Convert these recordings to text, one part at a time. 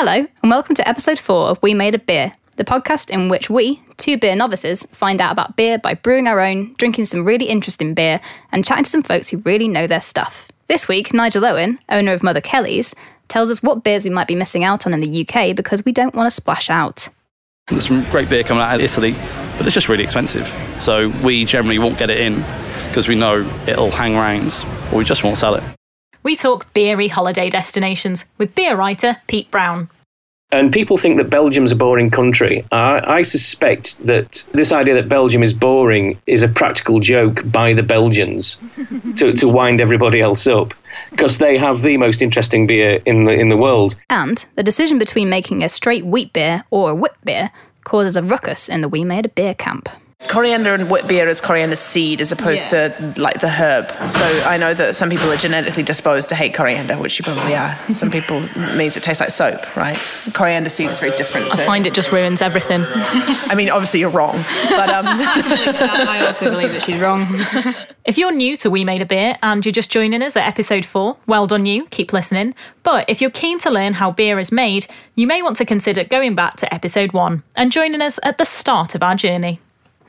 Hello, and welcome to episode four of We Made a Beer, the podcast in which we, two beer novices, find out about beer by brewing our own, drinking some really interesting beer, and chatting to some folks who really know their stuff. This week, Nigel Owen, owner of Mother Kelly's, tells us what beers we might be missing out on in the UK because we don't want to splash out. There's some great beer coming out of Italy, but it's just really expensive. So we generally won't get it in because we know it'll hang around or we just won't sell it. We talk beery holiday destinations with beer writer Pete Brown. And people think that Belgium's a boring country. I, I, suspect that this idea that Belgium is boring is a practical joke by the Belgians to, to wind everybody else up because they have the most interesting beer in the, in the world. And the decision between making a straight wheat beer or a wit beer causes a ruckus in the We Made a Beer camp. Coriander and wit beer is coriander seed as opposed yeah. to like the herb. So I know that some people are genetically disposed to hate coriander, which you probably are. Some people means it tastes like soap, right? Coriander seed is very different. I find it just ruins everything. I mean, obviously you're wrong, but um. I also believe that she's wrong. if you're new to We Made a Beer and you're just joining us at episode four, well done you. Keep listening. But if you're keen to learn how beer is made, you may want to consider going back to episode one and joining us at the start of our journey.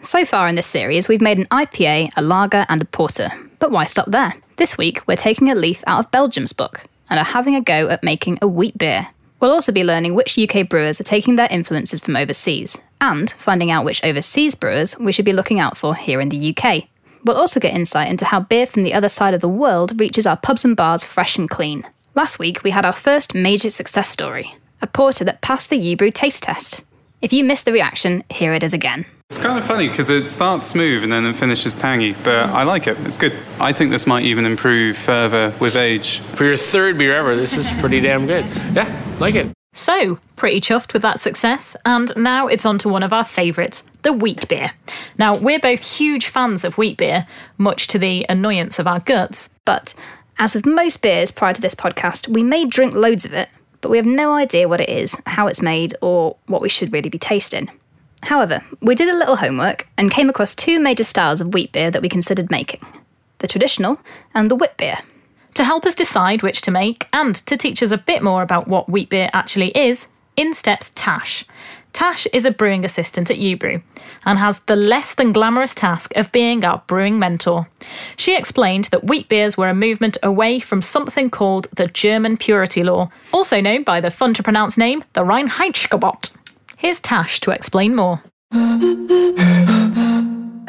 So far in this series, we've made an IPA, a lager, and a porter. But why stop there? This week, we're taking a leaf out of Belgium's book and are having a go at making a wheat beer. We'll also be learning which UK brewers are taking their influences from overseas and finding out which overseas brewers we should be looking out for here in the UK. We'll also get insight into how beer from the other side of the world reaches our pubs and bars fresh and clean. Last week, we had our first major success story a porter that passed the Ubrew taste test. If you missed the reaction, here it is again. It's kind of funny because it starts smooth and then it finishes tangy, but I like it. It's good. I think this might even improve further with age. For your third beer ever, this is pretty damn good. Yeah, like it. So, pretty chuffed with that success, and now it's on to one of our favourites, the wheat beer. Now, we're both huge fans of wheat beer, much to the annoyance of our guts. But, as with most beers prior to this podcast, we may drink loads of it, but we have no idea what it is, how it's made, or what we should really be tasting. However, we did a little homework and came across two major styles of wheat beer that we considered making the traditional and the wit beer. To help us decide which to make and to teach us a bit more about what wheat beer actually is, in steps Tash. Tash is a brewing assistant at Ubrew and has the less than glamorous task of being our brewing mentor. She explained that wheat beers were a movement away from something called the German purity law, also known by the fun to pronounce name, the Reinheitsgebot. Here's Tash to explain more.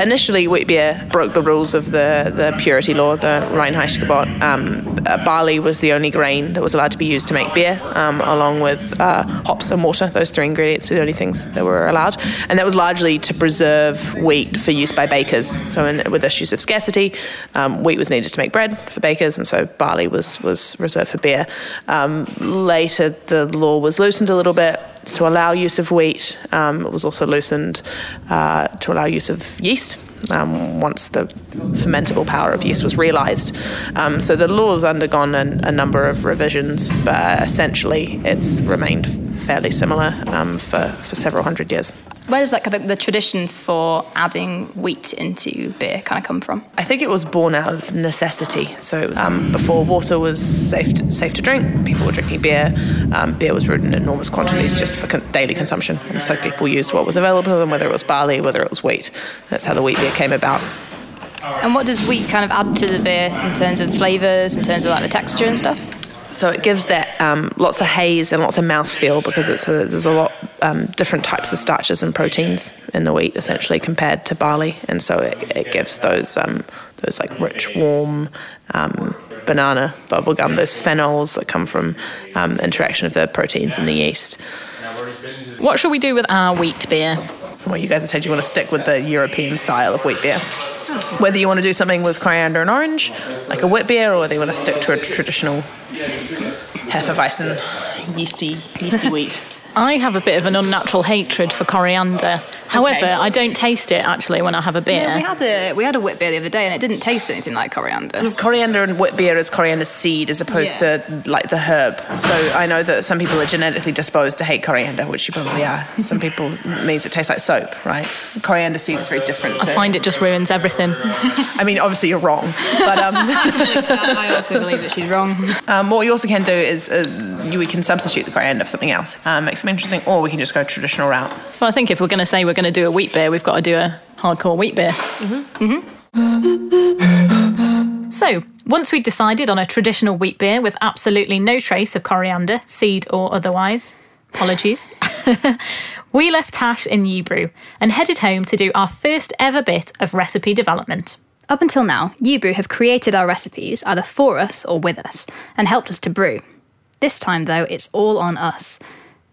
Initially, wheat beer broke the rules of the, the purity law, the Reinheitsgebot. Um, uh, barley was the only grain that was allowed to be used to make beer, um, along with uh, hops and water. Those three ingredients were the only things that were allowed. And that was largely to preserve wheat for use by bakers. So, in, with issues of scarcity, um, wheat was needed to make bread for bakers, and so barley was, was reserved for beer. Um, later, the law was loosened a little bit to allow use of wheat. Um, it was also loosened uh, to allow use of yeast. Um, once the fermentable power of yeast was realised. Um, so the law has undergone a, a, number of revisions, but essentially it's remained fairly similar um, for, for several hundred years. Where does that kind of the tradition for adding wheat into beer kind of come from? I think it was born out of necessity. So um, before water was safe to, safe to drink, people were drinking beer. Um, beer was brewed in enormous quantities just for con- daily consumption, and so people used what was available to them, whether it was barley, whether it was wheat. That's how the wheat beer came about. And what does wheat kind of add to the beer in terms of flavours, in terms of like the texture and stuff? So it gives that um, lots of haze and lots of mouthfeel because it's a, there's a lot um, different types of starches and proteins in the wheat essentially compared to barley, and so it, it gives those um, those like rich, warm um, banana bubblegum, those phenols that come from um, interaction of the proteins in the yeast. What should we do with our wheat beer? From what you guys have said, you want to stick with the European style of wheat beer. Whether you want to do something with coriander and orange, like a wit beer, or whether you want to stick to a traditional Hefeweizen yeasty, yeasty wheat. I have a bit of an unnatural hatred for coriander. However, I don't taste it actually when I have a beer. Yeah, we had a we had a wit beer the other day, and it didn't taste anything like coriander. Coriander and wit beer is coriander seed as opposed Yeah. to like the herb. So I know that some people are genetically disposed to hate coriander, which you probably are. Some people it means it tastes like soap, right? Coriander seed is very different. To, I find it just ruins everything. I mean, obviously you're wrong, but um, I also believe that she's wrong. um, what you also can do is uh, you- we can substitute the coriander for something else, um, make something interesting, or we can just go traditional route. Well, I think if we're going to say we're going to do a wheat beer, we've got to do a hardcore wheat beer. Mm-hmm. So, once we'd decided on a traditional wheat beer with absolutely no trace of coriander, seed or otherwise, apologies, we left Tash in Ubrew and headed home to do our first ever bit of recipe development. Up until now, Ubrew have created our recipes either for us or with us and helped us to brew. This time, though, it's all on us.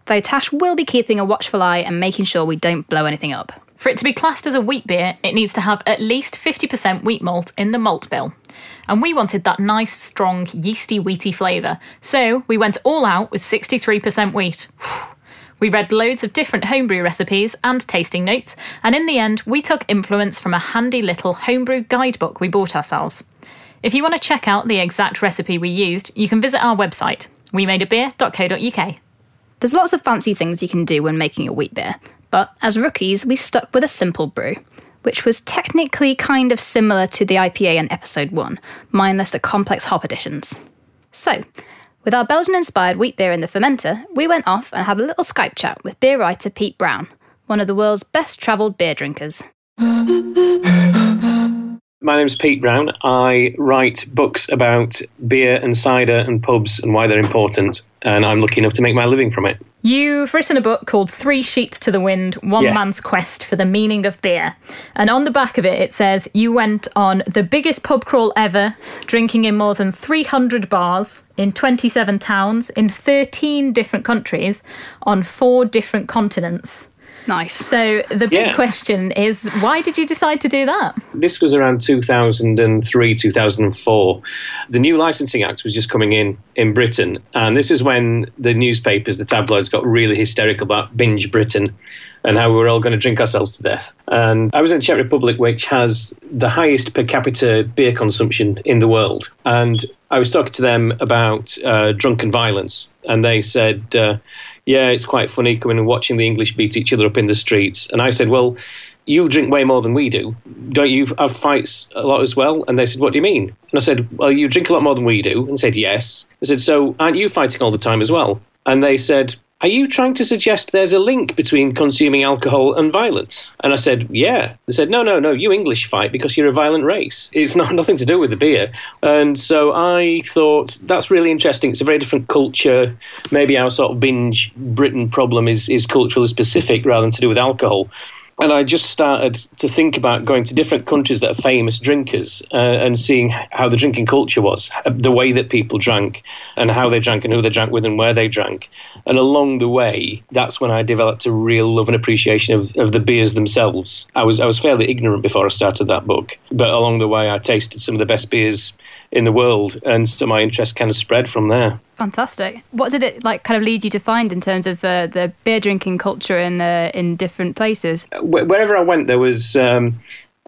Though Tash will be keeping a watchful eye and making sure we don't blow anything up. For it to be classed as a wheat beer, it needs to have at least 50% wheat malt in the malt bill. And we wanted that nice, strong, yeasty, wheaty flavour, so we went all out with 63% wheat. We read loads of different homebrew recipes and tasting notes, and in the end, we took influence from a handy little homebrew guidebook we bought ourselves. If you want to check out the exact recipe we used, you can visit our website, wemadeabeer.co.uk. There's lots of fancy things you can do when making a wheat beer, but as rookies, we stuck with a simple brew, which was technically kind of similar to the IPA in episode 1, minus the complex hop additions. So, with our Belgian inspired wheat beer in the fermenter, we went off and had a little Skype chat with beer writer Pete Brown, one of the world's best travelled beer drinkers. My name's Pete Brown. I write books about beer and cider and pubs and why they're important, and I'm lucky enough to make my living from it. You've written a book called Three Sheets to the Wind One Yes. Man's Quest for the Meaning of Beer. And on the back of it, it says you went on the biggest pub crawl ever, drinking in more than 300 bars in 27 towns in 13 different countries on four different continents. Nice. So the big Yeah. question is why did you decide to do that? This was around 2003, 2004. The new licensing act was just coming in in Britain, and this is when the newspapers, the tabloids, got really hysterical about binge Britain and how we were all going to drink ourselves to death. And I was in the Czech Republic, which has the highest per capita beer consumption in the world. And I was talking to them about uh, drunken violence, and they said, uh, "Yeah, it's quite funny coming and watching the English beat each other up in the streets." And I said, "Well." You drink way more than we do. Don't you have fights a lot as well? And they said, What do you mean? And I said, Well, you drink a lot more than we do. And said, Yes. I said, So aren't you fighting all the time as well? And they said, Are you trying to suggest there's a link between consuming alcohol and violence? And I said, Yeah. They said, No, no, no, you English fight because you're a violent race. It's not nothing to do with the beer. And so I thought that's really interesting. It's a very different culture. Maybe our sort of binge Britain problem is, is culturally specific rather than to do with alcohol. And I just started to think about going to different countries that are famous drinkers uh, and seeing how the drinking culture was, the way that people drank, and how they drank, and who they drank with, and where they drank. And along the way, that's when I developed a real love and appreciation of, of the beers themselves. I was I was fairly ignorant before I started that book, but along the way, I tasted some of the best beers in the world, and so my interest kind of spread from there. Fantastic. What did it like kind of lead you to find in terms of uh, the beer drinking culture in uh, in different places? wherever I went, there was um,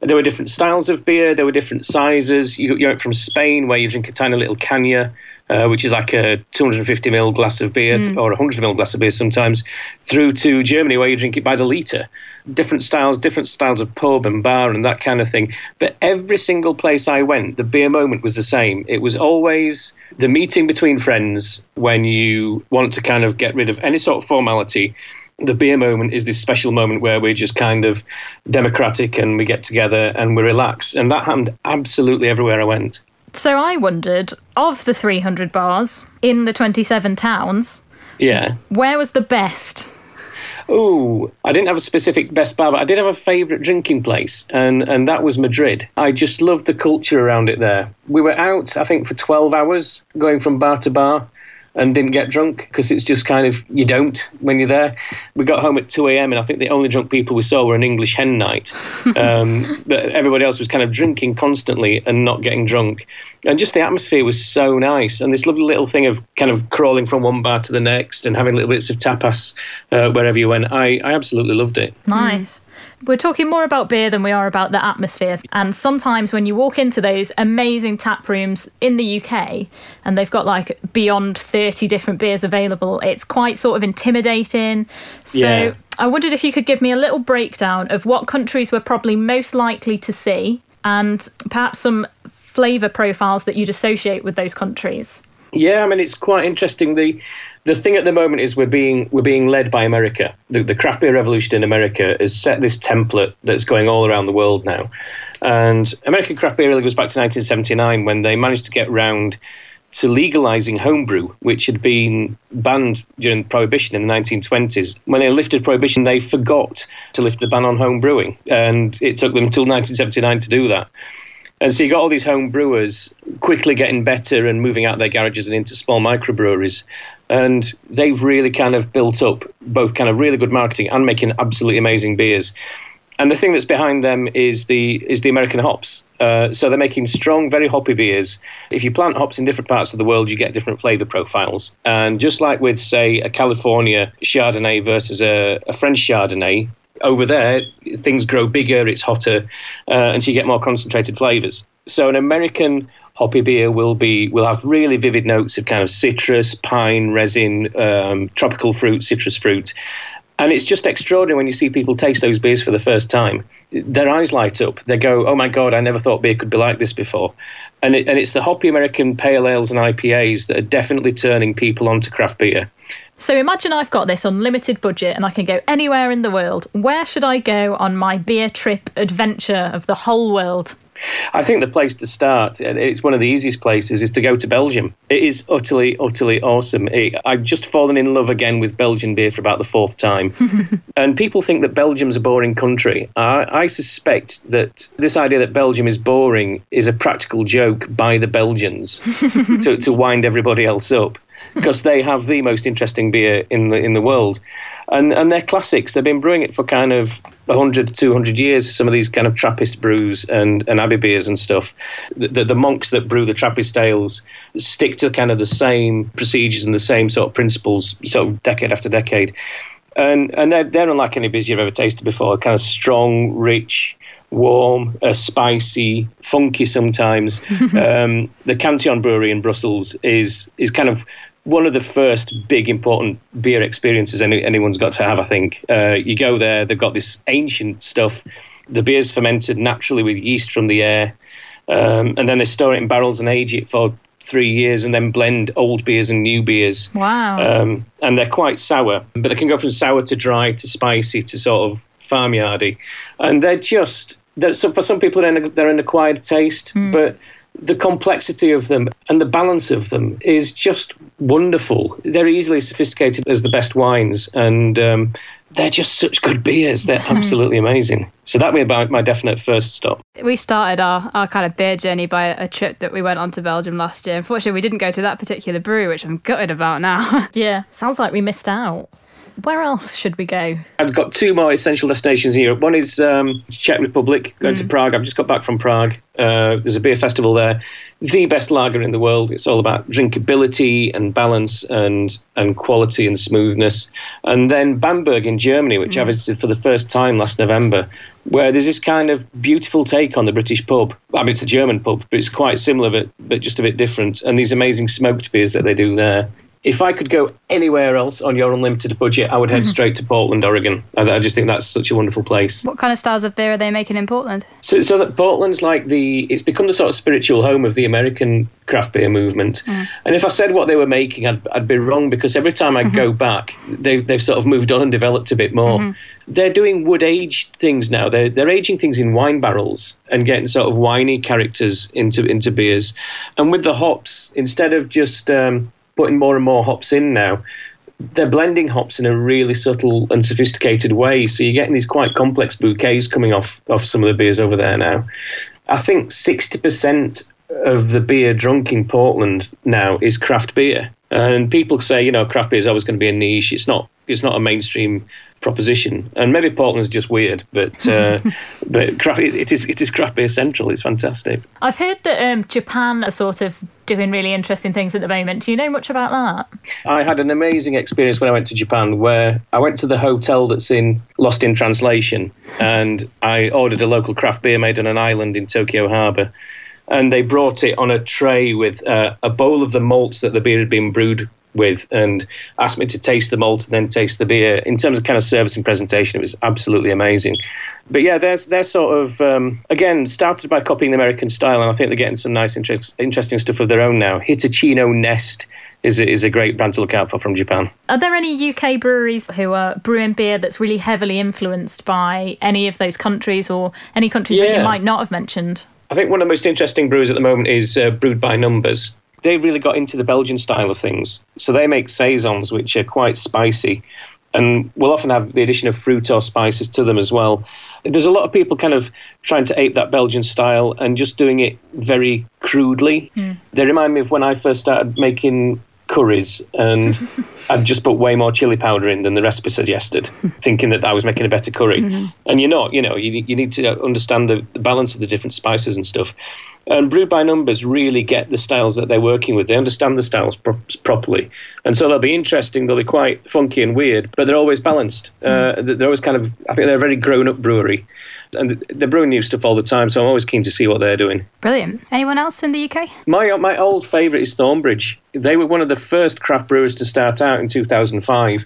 there were different styles of beer. There were different sizes. You, you went from Spain, where you drink a tiny little caña, uh, which is like a 250 ml glass of beer or 100 ml glass of beer sometimes, through to Germany, where you drink it by the liter. Different styles, different styles of pub and bar and that kind of thing. But every single place I went, the beer moment was the same. It was always the meeting between friends when you want to kind of get rid of any sort of formality the beer moment is this special moment where we're just kind of democratic and we get together and we relax. And that happened absolutely everywhere I went. So I wondered, of the 300 bars in the 27 towns, Yeah. where was the best? Oh, I didn't have a specific best bar, but I did have a favourite drinking place, and, and that was Madrid. I just loved the culture around it there. We were out, I think, for 12 hours, going from bar to bar. And didn't get drunk because it's just kind of you don't when you're there. We got home at 2 a.m. and I think the only drunk people we saw were an English hen night. Um, but everybody else was kind of drinking constantly and not getting drunk. And just the atmosphere was so nice. And this lovely little thing of kind of crawling from one bar to the next and having little bits of tapas uh, wherever you went. I, I absolutely loved it. Nice. We're talking more about beer than we are about the atmospheres. And sometimes when you walk into those amazing tap rooms in the UK and they've got like beyond 30 different beers available, it's quite sort of intimidating. So Yeah. I wondered if you could give me a little breakdown of what countries we're probably most likely to see and perhaps some flavour profiles that you'd associate with those countries. Yeah, I mean it's quite interesting. The the thing at the moment is we're being we're being led by America. The, the craft beer revolution in America has set this template that's going all around the world now. And American craft beer really goes back to 1979 when they managed to get round to legalizing homebrew, which had been banned during Prohibition in the 1920s. When they lifted Prohibition, they forgot to lift the ban on home brewing, and it took them until 1979 to do that. And so you got all these home brewers quickly getting better and moving out their garages and into small microbreweries. And they've really kind of built up both kind of really good marketing and making absolutely amazing beers. And the thing that's behind them is the is the American hops. Uh, so they're making strong, very hoppy beers. If you plant hops in different parts of the world, you get different flavor profiles. And just like with, say, a California Chardonnay versus a, a French Chardonnay, over there things grow bigger, it's hotter, uh, and so you get more concentrated flavors. So an American hoppy beer will be will have really vivid notes of kind of citrus, pine, resin, um, tropical fruit, citrus fruit. And it's just extraordinary when you see people taste those beers for the first time. Their eyes light up. They go, "Oh my god, I never thought beer could be like this before." And it, and it's the hoppy American pale ales and IPAs that are definitely turning people onto craft beer. So imagine I've got this unlimited budget and I can go anywhere in the world. Where should I go on my beer trip adventure of the whole world? I think the place to start, it's one of the easiest places, is to go to Belgium. It is utterly, utterly awesome. It, I've just fallen in love again with Belgian beer for about the fourth time. and people think that Belgium's a boring country. I, I suspect that this idea that Belgium is boring is a practical joke by the Belgians to, to wind everybody else up because they have the most interesting beer in the in the world. And, and they're classics. They've been brewing it for kind of 100, 200 years, some of these kind of Trappist brews and, and Abbey beers and stuff. The, the, the monks that brew the Trappist ales stick to kind of the same procedures and the same sort of principles, sort of decade after decade. And, and they're, they're unlike any beers you've ever tasted before, kind of strong, rich, warm, uh, spicy, funky sometimes. um, the Cantillon Brewery in Brussels is is kind of one of the first big important beer experiences any, anyone's got to have. I think uh, you go there, they've got this ancient stuff. The beer's fermented naturally with yeast from the air, um, and then they store it in barrels and age it for three years, and then blend old beers and new beers. Wow. Um, and they're quite sour, but they can go from sour to dry to spicy to sort of farmyardy, and they're just they're, so for some people they're an, they're an acquired taste, but the complexity of them and the balance of them is just wonderful. They're easily sophisticated as the best wines, and um, they're just such good beers. They're absolutely amazing. So that would be my, my definite first stop. We started our, our kind of beer journey by a trip that we went on to Belgium last year. Unfortunately, we didn't go to that particular brewery, which I'm gutted about now. yeah, sounds like we missed out. Where else should we go? I've got two more essential destinations in Europe. One is um, Czech Republic, going to Prague. I've just got back from Prague. Uh, there's a beer festival there. The best lager in the world. It's all about drinkability and balance and and quality and smoothness. And then Bamberg in Germany, which I visited for the first time last November, where there's this kind of beautiful take on the British pub. I mean, it's a German pub, but it's quite similar, but but just a bit different. And these amazing smoked beers that they do there. If I could go anywhere else on your unlimited budget, I would head mm-hmm. straight to Portland, Oregon. I, I just think that's such a wonderful place. what kind of styles of beer are they making in Portland? So, so that Portland's like the it's become the sort of spiritual home of the American craft beer movement. Mm. And if I said what they were making, I'd, I'd be wrong because every time I go mm-hmm. back, they, they've sort of moved on and developed a bit more. Mm-hmm. They're doing wood aged things now. They're they're aging things in wine barrels and getting sort of winey characters into into beers. And with the hops, instead of just um, putting more and more hops in now, they're blending hops in a really subtle and sophisticated way. So you're getting these quite complex bouquets coming off off some of the beers over there now. I think sixty percent of the beer drunk in Portland now is craft beer. And people say, you know, craft beer is always going to be a niche. It's not. It's not a mainstream proposition. And maybe Portland's just weird, but uh, but craft, it, it is it is craft beer central. It's fantastic. I've heard that um, Japan are sort of doing really interesting things at the moment. Do you know much about that? I had an amazing experience when I went to Japan where I went to the hotel that's in Lost in Translation and I ordered a local craft beer made on an island in Tokyo Harbour. And they brought it on a tray with uh, a bowl of the malts that the beer had been brewed with and asked me to taste the malt and then taste the beer. In terms of kind of service and presentation, it was absolutely amazing. But yeah, they're, they're sort of, um, again, started by copying the American style, and I think they're getting some nice, interest, interesting stuff of their own now. Hitachino Nest is a, is a great brand to look out for from Japan. Are there any UK breweries who are brewing beer that's really heavily influenced by any of those countries or any countries that you might not have mentioned? I think one of the most interesting brews at the moment is uh, Brewed by Numbers. They've really got into the Belgian style of things. So they make saisons, which are quite spicy, and will often have the addition of fruit or spices to them as well. There's a lot of people kind of trying to ape that Belgian style and just doing it very crudely. Hmm. They remind me of when I first started making curries and I'd just put way more chili powder in than the recipe suggested, thinking that I was making a better curry. And you're not, you know, you, you need to understand the, the balance of the different spices and stuff. And Brewed by Numbers really get the styles that they're working with. They understand the styles pro- properly. And so they'll be interesting, they'll be quite funky and weird, but they're always balanced. Uh, they're always kind of, I think they're a very grown up brewery. And they're brewing new stuff all the time, so I'm always keen to see what they're doing. Brilliant. Anyone else in the UK? My my old favourite is Thornbridge. They were one of the first craft brewers to start out in 2005.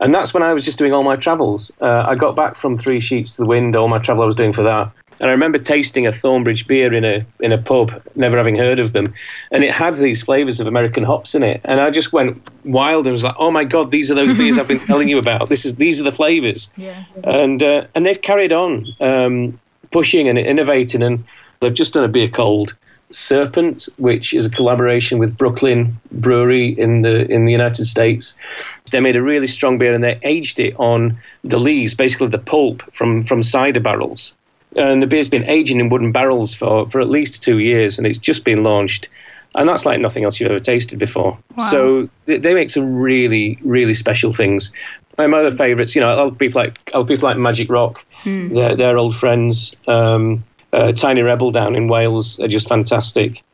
And that's when I was just doing all my travels. Uh, I got back from Three Sheets to the Wind, all my travel I was doing for that. And I remember tasting a Thornbridge beer in a in a pub, never having heard of them, and it had these flavours of American hops in it. And I just went wild and was like, "Oh my god, these are those beers I've been telling you about. This is these are the flavours." Yeah. and uh, and they've carried on um, pushing and innovating, and they've just done a beer called Serpent, which is a collaboration with Brooklyn Brewery in the in the United States. They made a really strong beer, and they aged it on the lees, basically the pulp from from cider barrels. And the beer's been aging in wooden barrels for for at least two years, and it's just been launched. And that's like nothing else you've ever tasted before. So they, they make some really, really special things. My other favourites, you know, other people like other people like Magic Rock, they're, they're old friends. Um, uh, Tiny Rebel down in Wales are just fantastic.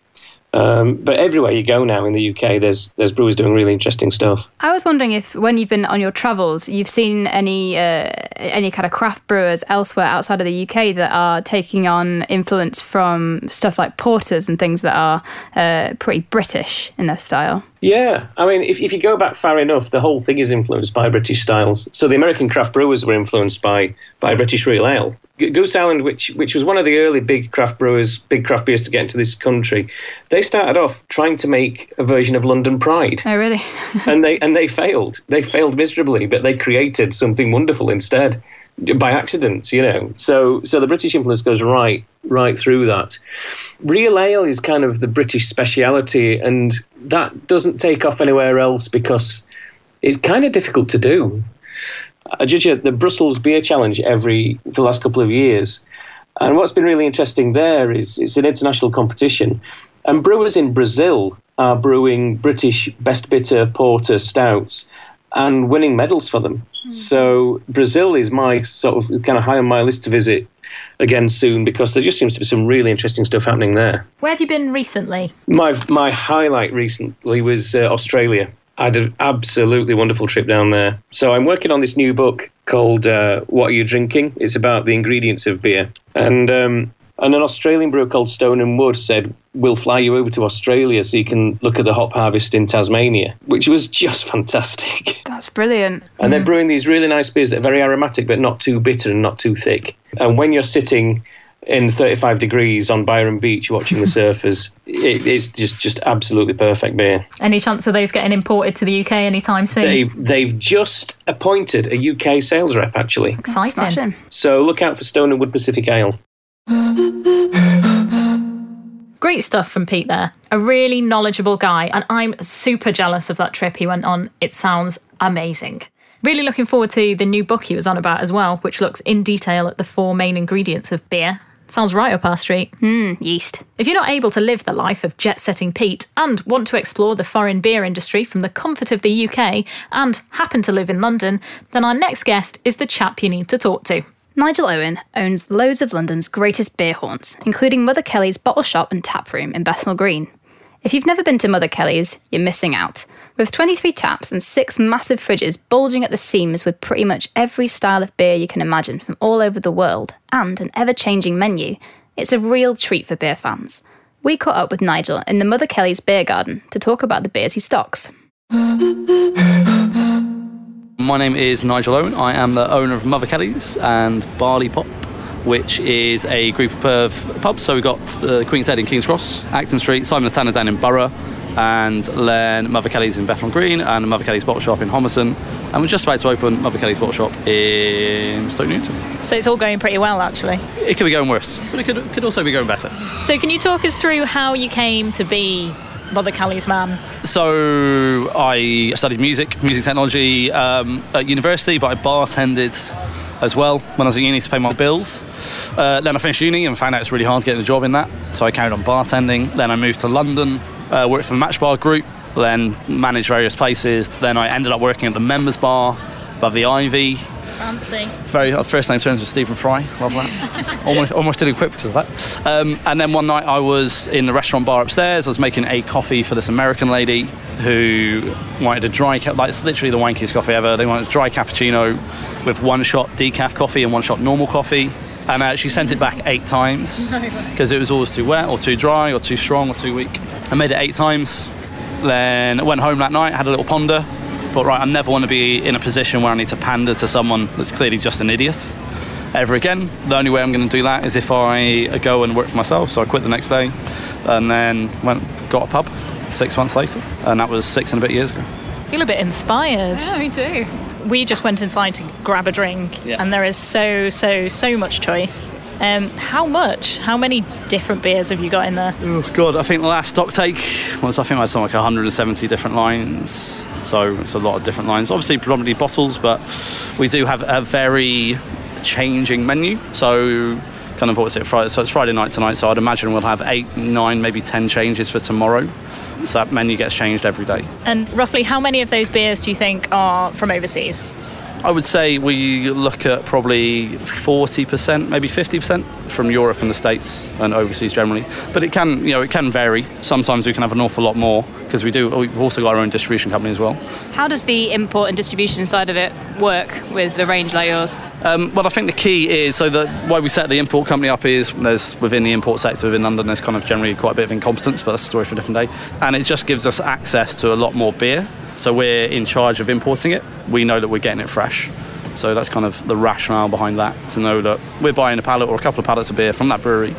Um, but everywhere you go now in the UK, there's there's brewers doing really interesting stuff. I was wondering if, when you've been on your travels, you've seen any uh, any kind of craft brewers elsewhere outside of the UK that are taking on influence from stuff like porters and things that are uh, pretty British in their style. Yeah, I mean, if, if you go back far enough, the whole thing is influenced by British styles. So the American craft brewers were influenced by by British real ale. Goose Island, which which was one of the early big craft brewers, big craft beers to get into this country, they started off trying to make a version of London Pride, Oh, really? and they and they failed. They failed miserably, but they created something wonderful instead by accident, you know. So so the British influence goes right right through that. Real ale is kind of the British speciality, and that doesn't take off anywhere else because it's kind of difficult to do. I judge at the Brussels Beer Challenge every for the last couple of years, and what's been really interesting there is it's an international competition, and brewers in Brazil are brewing British best bitter porter stouts and winning medals for them. So Brazil is my sort of kind of high on my list to visit again soon because there just seems to be some really interesting stuff happening there. Where have you been recently? My my highlight recently was uh, Australia. I had an absolutely wonderful trip down there. So I'm working on this new book called uh, "What Are You Drinking?" It's about the ingredients of beer, and um, and an Australian brewer called Stone and Wood said, "We'll fly you over to Australia so you can look at the hop harvest in Tasmania," which was just fantastic. That's brilliant. And they're brewing these really nice beers that are very aromatic but not too bitter and not too thick. And when you're sitting in 35 degrees on Byron Beach watching the surfers, it, it's just just absolutely perfect beer. Any chance of those getting imported to the UK anytime soon? They've, they've just appointed a UK sales rep, actually. Exciting. So look out for Stone and Wood Pacific Ale. Great stuff from Pete there. A really knowledgeable guy, and I'm super jealous of that trip he went on. It sounds amazing. Really looking forward to the new book he was on about as well, which looks in detail at the four main ingredients of beer Sounds right up our street. Hmm, yeast. If you're not able to live the life of jet setting Pete and want to explore the foreign beer industry from the comfort of the UK and happen to live in London, then our next guest is the chap you need to talk to. Nigel Owen owns loads of London's greatest beer haunts, including Mother Kelly's bottle shop and tap room in Bethnal Green. If you've never been to Mother Kelly's, you're missing out. With 23 taps and six massive fridges bulging at the seams with pretty much every style of beer you can imagine from all over the world, and an ever changing menu, it's a real treat for beer fans. We caught up with Nigel in the Mother Kelly's beer garden to talk about the beers he stocks. My name is Nigel Owen. I am the owner of Mother Kelly's and Barley Pop, which is a group of pubs. So we've got uh, Queen's Head in King's Cross, Acton Street, Simon the Tanner down in Borough, and then Mother Kelly's in Bethnal Green, and Mother Kelly's Bottle Shop in Homerton. And we're just about to open Mother Kelly's Bottle Shop in Stoke Newington. So it's all going pretty well, actually. It could be going worse, but it could, could also be going better. So, can you talk us through how you came to be Mother Kelly's man? So I studied music, music technology um, at university, but I bartended as well when I was at uni to pay my bills. Uh, then I finished uni and found out it's really hard getting a job in that, so I carried on bartending. Then I moved to London, uh, worked for the Match Bar Group, then managed various places. Then I ended up working at the Members Bar above the Ivy. Fancy. Very uh, first name turns with Stephen Fry. Love that. almost, almost didn't quit because of that. Um, and then one night I was in the restaurant bar upstairs. I was making a coffee for this American lady who wanted a dry, ca- like it's literally the wankiest coffee ever. They wanted a dry cappuccino with one shot decaf coffee and one shot normal coffee. And uh, she sent it back eight times because it was always too wet or too dry or too strong or too weak. I made it eight times. Then went home that night, had a little ponder. But right, I never want to be in a position where I need to pander to someone that's clearly just an idiot ever again. The only way I'm going to do that is if I go and work for myself. So I quit the next day, and then went got a pub six months later, and that was six and a bit years ago. I feel a bit inspired. Yeah, me too. We just went inside to grab a drink, Yeah. and there is so, so, so much choice. Um, how much? How many different beers have you got in there? Oh God, I think the last stock take was I think I had something like 170 different lines. So it's a lot of different lines. Obviously, predominantly bottles, but we do have a very changing menu. So kind of what's it Friday? So it's Friday night tonight. So I'd imagine we'll have eight, nine, maybe ten changes for tomorrow. So that menu gets changed every day. And roughly, how many of those beers do you think are from overseas? I would say we look at probably 40%, maybe 50% from Europe and the States and overseas generally. But it can, you know, it can vary. Sometimes we can have an awful lot more because we do. We've also got our own distribution company as well. How does the import and distribution side of it work with the range like yours? Um, well, I think the key is so the why we set the import company up is there's within the import sector within London there's kind of generally quite a bit of incompetence, but that's a story for a different day. And it just gives us access to a lot more beer. So we're in charge of importing it. We know that we're getting it fresh. So that's kind of the rationale behind that to know that we're buying a pallet or a couple of pallets of beer from that brewery.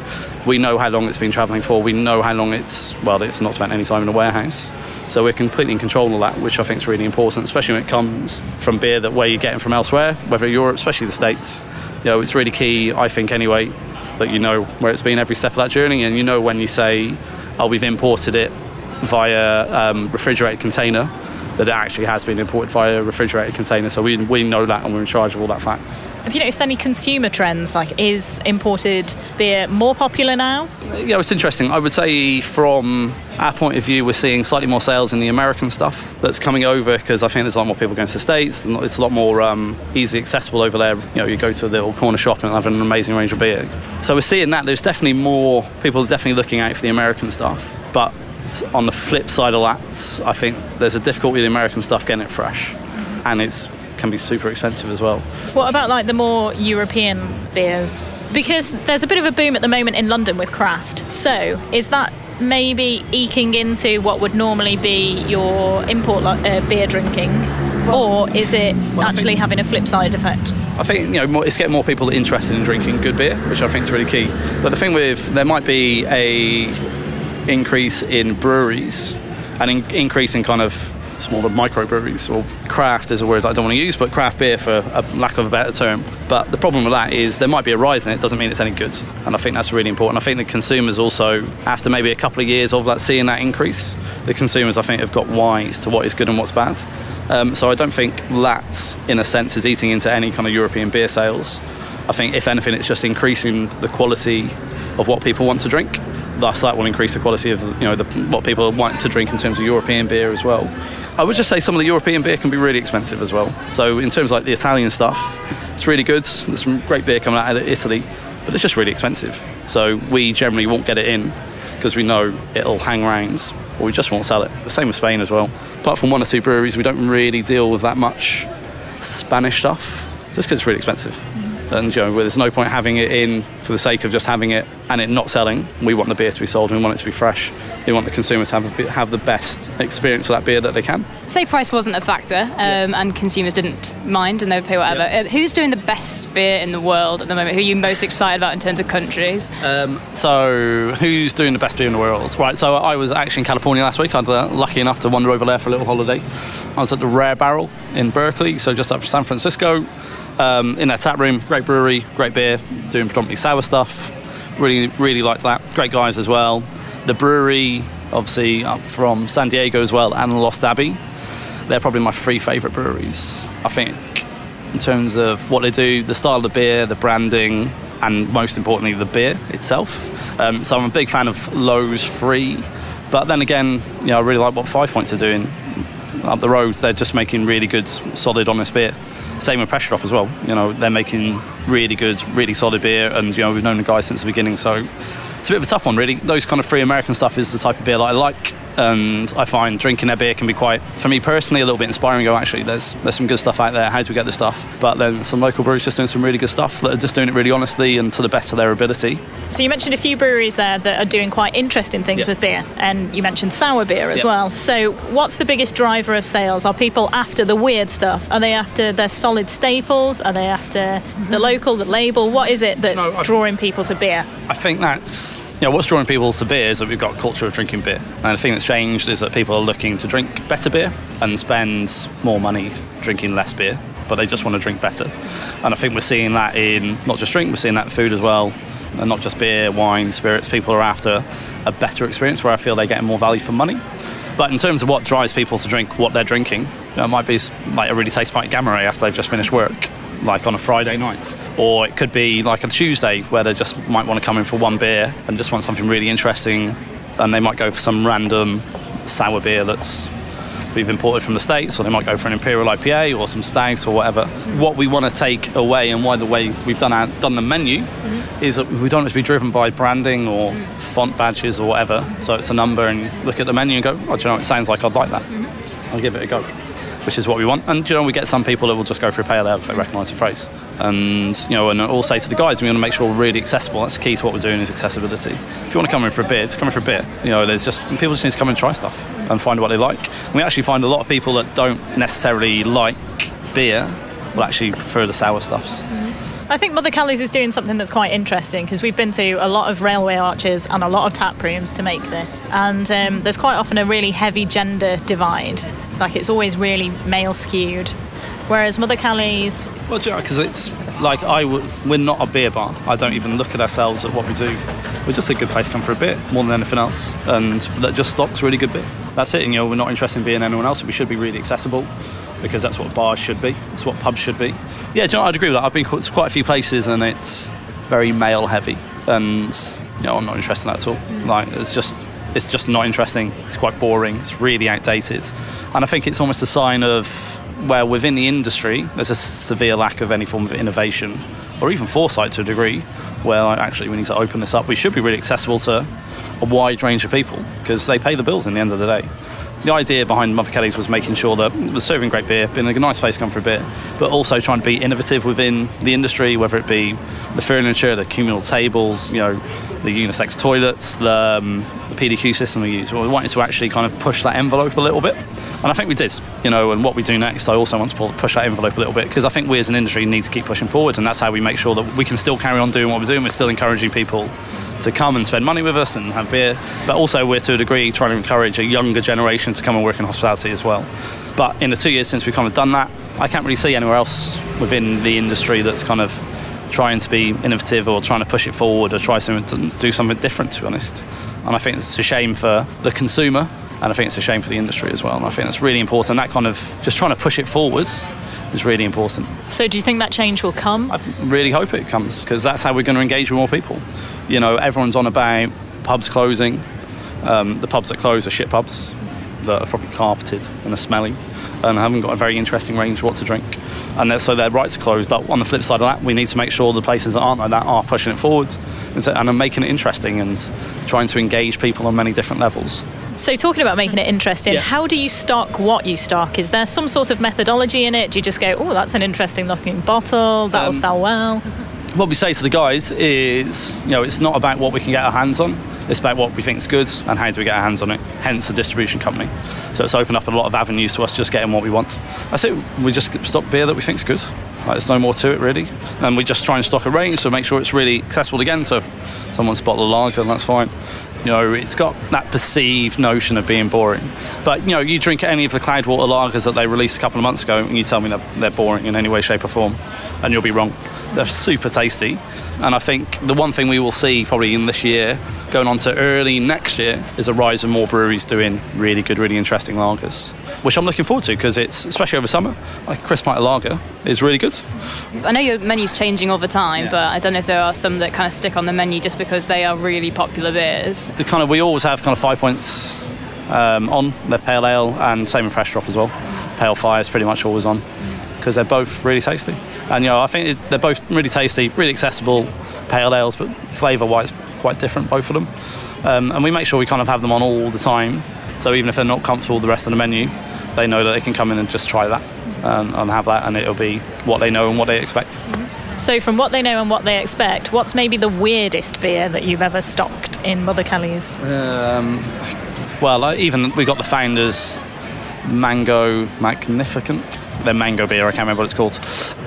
We know how long it's been travelling for. We know how long it's, well, it's not spent any time in a warehouse. So we're completely in control of that, which I think is really important, especially when it comes from beer that where you're getting from elsewhere, whether Europe, especially the States. You know, it's really key, I think, anyway, that you know where it's been every step of that journey and you know when you say, oh, we've imported it via um, refrigerated container that it actually has been imported via a refrigerated container. So we, we know that and we're in charge of all that facts. Have you noticed any consumer trends? Like, is imported beer more popular now? Yeah, it's interesting. I would say from our point of view, we're seeing slightly more sales in the American stuff that's coming over because I think there's a lot more people going to the States and it's a lot more um, easily accessible over there. You know, you go to a little corner shop and have an amazing range of beer. So we're seeing that. There's definitely more people definitely looking out for the American stuff. But on the flip side of that, I think there's a difficulty with the American stuff getting it fresh. And it's can be super expensive as well. What about like the more European beers? Because there's a bit of a boom at the moment in London with craft. So is that maybe eking into what would normally be your import li- uh, beer drinking? Or is it actually having a flip side effect? I think you know it's getting more people interested in drinking good beer, which I think is really key. But the thing with there might be a increase in breweries, an in, increase in kind of smaller microbreweries or craft is a word I don't want to use, but craft beer for a lack of a better term. But the problem with that is there might be a rise in it, doesn't mean it's any good. And I think that's really important. I think the consumers also, after maybe a couple of years of that seeing that increase, the consumers I think have got wise to what is good and what's bad. Um, so I don't think that, in a sense, is eating into any kind of European beer sales. I think if anything, it's just increasing the quality of what people want to drink. Thus, that will increase the quality of you know the, what people want to drink in terms of European beer as well. I would just say some of the European beer can be really expensive as well. So in terms of like the Italian stuff, it's really good. There's some great beer coming out of Italy, but it's just really expensive. So we generally won't get it in because we know it'll hang around or we just won't sell it. The same with Spain as well. Apart from one or two breweries, we don't really deal with that much Spanish stuff just because it's really expensive. And you know, there's no point having it in for the sake of just having it and it not selling. We want the beer to be sold. We want it to be fresh. We want the consumer to have, have the best experience with that beer that they can. Say price wasn't a factor um, and consumers didn't mind and they would pay whatever. Yeah. Uh, who's doing the best beer in the world at the moment? Who are you most excited about in terms of countries? Um, so, who's doing the best beer in the world? Right, so I was actually in California last week. I was uh, lucky enough to wander over there for a little holiday. I was at the Rare Barrel in Berkeley, so just up from San Francisco. Um, in their tap room, great brewery, great beer, doing predominantly sour stuff. Really, really liked that. Great guys as well. The Bruery, obviously, up from San Diego as well, and Lost Abbey. They're probably my three favourite breweries. I think in terms of what they do, the style of the beer, the branding, and most importantly, the beer itself. Um, so I'm a big fan of Lowe's Free. But then again, you know, I really like what Five Points are doing up the road. They're just making really good, solid, honest beer. Same with Pressure Drop as well. You know, they're making really good, really solid beer, and you know, we've known the guys since the beginning. So it's a bit of a tough one, really. Those kind of free American stuff is the type of beer that I like, and I find drinking their beer can be quite, for me personally, a little bit inspiring. Go, actually, there's there's some good stuff out there. How do we get the stuff? But then some local breweries just doing some really good stuff that are just doing it really honestly and to the best of their ability. So you mentioned a few breweries there that are doing quite interesting things Yeah. with beer, and you mentioned sour beer as Yeah. well. So what's the biggest driver of sales? Are people after the weird stuff? Are they after the solid staples? Are they after the mm-hmm. local, the label? What is it that's No, I- drawing people to beer? I think that's you know, what's drawing people to beer is that we've got a culture of drinking beer. And the thing that's changed is that people are looking to drink better beer and spend more money drinking less beer, but they just want to drink better. And I think we're seeing that in not just drink, we're seeing that in food as well. And not just beer, wine, spirits. People are after a better experience where I feel they're getting more value for money. But in terms of what drives people to drink what they're drinking, you know, it might be like a really tasty pint Gamma Ray after they've just finished work, like on a Friday night. Or it could be like a Tuesday where they just might want to come in for one beer and just want something really interesting. And they might go for some random sour beer that's we've imported from the States, or they might go for an Imperial IPA or some Stags or whatever. What we want to take away and why the way we've done, our, done the menu mm-hmm. is that we don't have to be driven by branding or mm. font badges or whatever. So it's a number and you look at the menu and go, oh, do you know, it sounds like I'd like that. Mm-hmm. I'll give it a go. Which is what we want, and you know we get some people that will just go for a pale ale because they recognise the phrase, and you know, and all say to the guys, we want to make sure we're really accessible. That's the key to what we're doing is accessibility. If you want to come in for a beer, just come in for a beer. You know, there's just people just need to come and try stuff and find what they like. And we actually find a lot of people that don't necessarily like beer will actually prefer the sour stuffs. I think Mother Kelly's is doing something that's quite interesting because we've been to a lot of railway arches and a lot of tap rooms to make this, and um, there's quite often a really heavy gender divide. Like it's always really male skewed, whereas Mother Kelly's Well, because it's like I w- we're not a beer bar. I don't even look at ourselves at what we do. We're just a good place to come for a beer more than anything else, and that just stocks really good beer. That's it. And, you know, we're not interested in being anyone else. We should be really accessible because that's what bars should be. That's what pubs should be. Yeah, do you know, I'd agree with that. I've been to quite a few places and it's very male heavy, and you know, I'm not interested in that at all. Mm. Like, it's just it's just not interesting. It's quite boring. It's really outdated, and I think it's almost a sign of where within the industry there's a severe lack of any form of innovation or even foresight to a degree. Where like, actually we need to open this up. We should be really accessible to a wide range of people because they pay the bills in the end of the day. The idea behind Mother Kelly's was making sure that it was serving great beer, being a nice place to come for a bit, but also trying to be innovative within the industry, whether it be the furniture, the communal tables, you know, the unisex toilets, the, um, the PDQ system we use. We wanted to actually kind of push that envelope a little bit, and I think we did. You know, and what we do next, I also want to push that envelope a little bit because I think we as an industry need to keep pushing forward, and that's how we make sure that we can still carry on doing what we're doing. We're still encouraging people to come and spend money with us and have beer, but also we're to a degree trying to encourage a younger generation to come and work in hospitality as well. But in the two years since we've kind of done that, I can't really see anywhere else within the industry that's kind of trying to be innovative or trying to push it forward or try to do something different to be honest. And I think it's a shame for the consumer And I think it's a shame for the industry as well. And I think it's really important. That kind of just trying to push it forwards is really important. So, do you think that change will come? I really hope it comes because that's how we're going to engage with more people. You know, everyone's on about pubs closing. Um, the pubs that close are shit pubs that are probably carpeted and are smelly and haven't got a very interesting range of what to drink. And so they're right to close. But on the flip side of that, we need to make sure the places that aren't like that are pushing it forwards and, so, and are making it interesting and trying to engage people on many different levels. So, talking about making it interesting, Yeah. how do you stock what you stock? Is there some sort of methodology in it? Do you just go, oh, that's an interesting looking bottle, that'll Um, sell well? what we say to the guys is, you know, it's not about what we can get our hands on. It's about what we think is good and how do we get our hands on it. Hence the distribution company. So it's opened up a lot of avenues to us just getting what we want. That's it. We just stock beer that we think is good. Like, there's no more to it really. And we just try and stock a range so make sure it's really accessible again. So if someone's a bottle of lager, that's fine. You know, it's got that perceived notion of being boring. But you know, you drink any of the Cloudwater lagers that they released a couple of months ago, and you tell me that they're boring in any way, shape, or form, and you'll be wrong. They're super tasty, and I think the one thing we will see probably in this year, going on to early next year, is a rise of more breweries doing really good, really interesting lagers, which I'm looking forward to because it's especially over summer. Like Chris Pint lager is really good. I know your menu's changing all the time, Yeah. but I don't know if there are some that kind of stick on the menu just because they are really popular beers. the kind of we always have kind of five points um, on their pale ale and same with Pressure Drop as well. Pale fire is pretty much always on because they're both really tasty. And you know, I think they're both really tasty, really accessible pale ales, but flavour wise quite different both of them. Um, and we make sure we kind of have them on all the time. So even if they're not comfortable with the rest of the menu, they know that they can come in and just try that um, and have that, and it'll be what they know and what they expect. So, from what they know and what they expect, what's maybe the weirdest beer that you've ever stocked in Mother Kelly's? Um, well, even we got the founders Mango Magnifico. Their mango beer, I can't remember what it's called.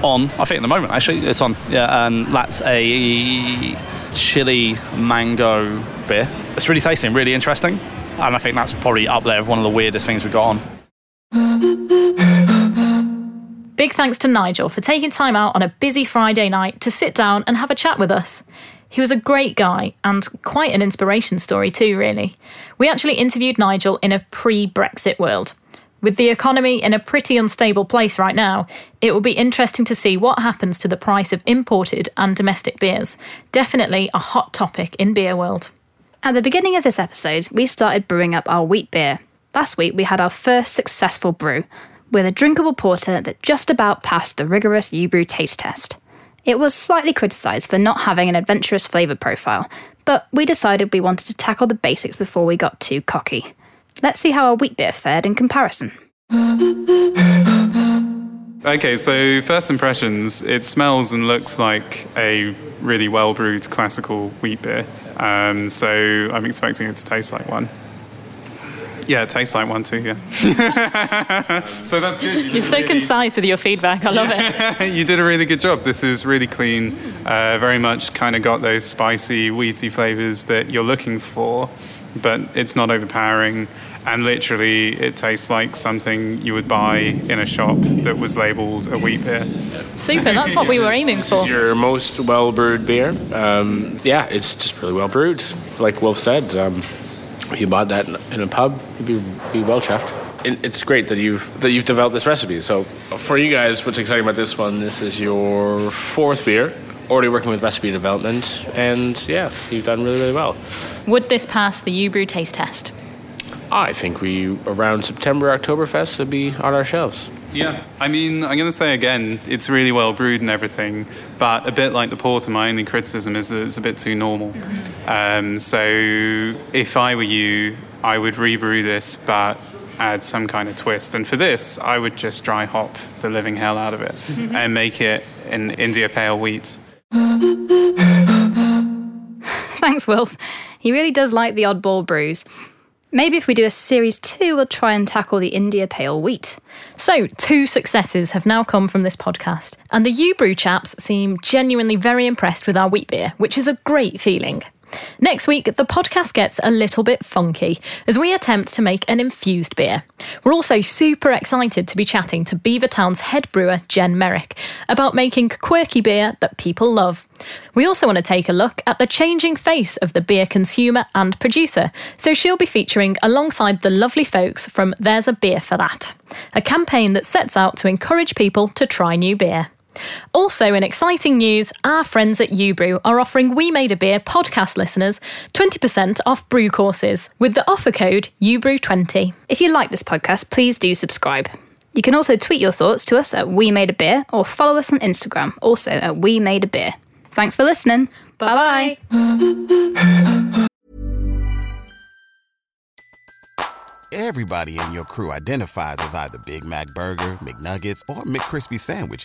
On, I think at the moment actually, it's on. Yeah, and that's a chili mango beer. It's really tasty and really interesting. And I think that's probably up there of one of the weirdest things we've got on. Big thanks to Nigel for taking time out on a busy Friday night to sit down and have a chat with us. He was a great guy and quite an inspiration story, too, really. We actually interviewed Nigel in a pre Brexit world. With the economy in a pretty unstable place right now, it will be interesting to see what happens to the price of imported and domestic beers. Definitely a hot topic in beer world. At the beginning of this episode, we started brewing up our wheat beer. Last week, we had our first successful brew with a drinkable porter that just about passed the rigorous Ubrew taste test. It was slightly criticised for not having an adventurous flavour profile, but we decided we wanted to tackle the basics before we got too cocky. Let's see how our wheat beer fared in comparison. Okay, so first impressions, it smells and looks like a really well brewed classical wheat beer. Um, so I'm expecting it to taste like one. Yeah, it tastes like one too, yeah. so that's good. You You're so really- concise with your feedback. I love it. you did a really good job. This is really clean, uh, very much kind of got those spicy, wheaty flavors that you're looking for, but it's not overpowering. And literally, it tastes like something you would buy in a shop that was labeled a wheat beer. Super, that's what we were aiming for. Your most well brewed beer. Um, yeah, it's just really well brewed. Like Wilf said, um, if you bought that in, in a pub, you'd be, be well chuffed. It's great that you've that you've developed this recipe. So for you guys, what's exciting about this one? This is your fourth beer. Already working with recipe development, and yeah, you've done really, really well. Would this pass the Ubrew taste test? I think we around September, Oktoberfest would be on our shelves. Yeah, I mean, I'm going to say again, it's really well brewed and everything, but a bit like the porter, my only criticism is that it's a bit too normal. Um, so if I were you, I would rebrew this, but add some kind of twist. And for this, I would just dry hop the living hell out of it and make it an India Pale Wheat. Thanks, Wilf. He really does like the oddball brews. Maybe if we do a series two, we'll try and tackle the India Pale Wheat. So, two successes have now come from this podcast, and the Ubrew chaps seem genuinely very impressed with our wheat beer, which is a great feeling. Next week, the podcast gets a little bit funky as we attempt to make an infused beer. We're also super excited to be chatting to Beavertown's head brewer, Jenn Merrick, about making quirky beer that people love. We also want to take a look at the changing face of the beer consumer and producer, so she'll be featuring alongside the lovely folks from There's a Beer for That, a campaign that sets out to encourage people to try new beer. Also, in exciting news, our friends at Ubrew are offering We Made a Beer podcast listeners 20% off brew courses with the offer code UBREW20. If you like this podcast, please do subscribe. You can also tweet your thoughts to us at We Made a Beer or follow us on Instagram, also at We Made a Beer. Thanks for listening. Bye bye. Everybody in your crew identifies as either Big Mac Burger, McNuggets, or McCrispy Sandwich.